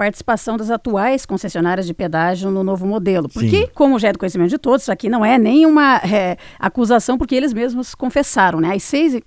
participação das atuais concessionárias de pedágio no novo modelo. Porque, Sim. como já é do conhecimento de todos, isso aqui não é nenhuma é, acusação, porque eles mesmos confessaram, né? As seis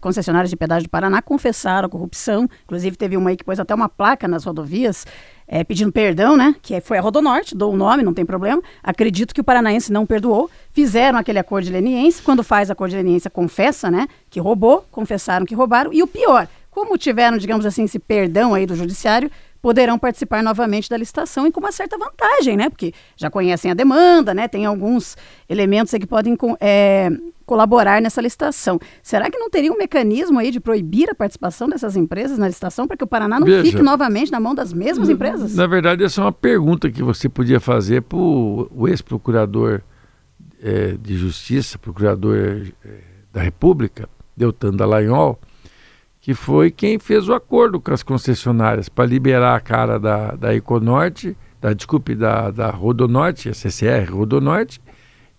concessionárias de pedágio do Paraná confessaram a corrupção. Inclusive, teve uma aí que pôs até uma placa nas rodovias é, pedindo perdão, né? Que foi a Rodonorte, dou o nome, não tem problema. Acredito que o paranaense não perdoou. Fizeram aquele acordo de leniência. Quando faz acordo de leniência, confessa, né? Que roubou, confessaram que roubaram. E o pior, como tiveram, digamos assim, esse perdão aí do judiciário, poderão participar novamente da licitação e com uma certa vantagem, né? Porque já conhecem a demanda, né? Tem alguns elementos aí que podem é, colaborar nessa licitação. Será que não teria um mecanismo aí de proibir a participação dessas empresas na licitação para que o Paraná não Veja, fique novamente na mão das mesmas na, empresas? Na verdade, essa é uma pergunta que você podia fazer para o ex-procurador é, de Justiça, procurador é, da República, Deltan Dallagnol, que foi quem fez o acordo com as concessionárias para liberar a cara da, da Econorte, da, desculpe, da, da Rodonorte, a CCR Rodonorte,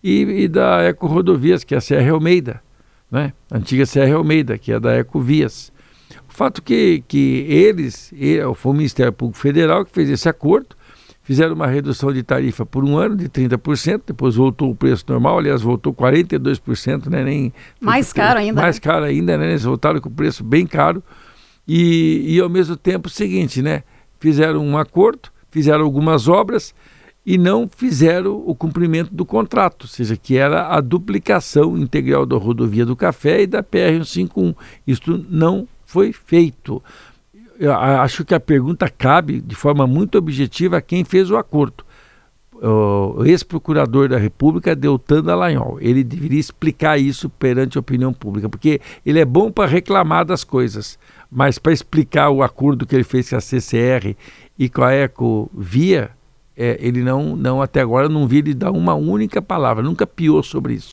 e, e da Eco Rodovias, que é a CR Almeida, né? a antiga CR Almeida, que é da Ecovias. O fato que, que eles, foi o Ministério Público Federal que fez esse acordo, fizeram uma redução de tarifa por um ano de 30%, depois voltou o preço normal, aliás, voltou 42%, né? Nem, mais caro ainda. Mais né? caro ainda, né? Eles voltaram com o preço bem caro. E, e ao mesmo tempo o seguinte, né? Fizeram um acordo, fizeram algumas obras e não fizeram o cumprimento do contrato, ou seja, que era a duplicação integral da rodovia do Café e da PR-151. Isto não foi feito eu acho que a pergunta cabe de forma muito objetiva a quem fez o acordo. O ex-procurador da República, Deltan Dallagnol. Ele deveria explicar isso perante a opinião pública, porque ele é bom para reclamar das coisas, mas para explicar o acordo que ele fez com a CCR e com a Ecovia, é, ele não, não, até agora, não vi ele dar uma única palavra, nunca piou sobre isso.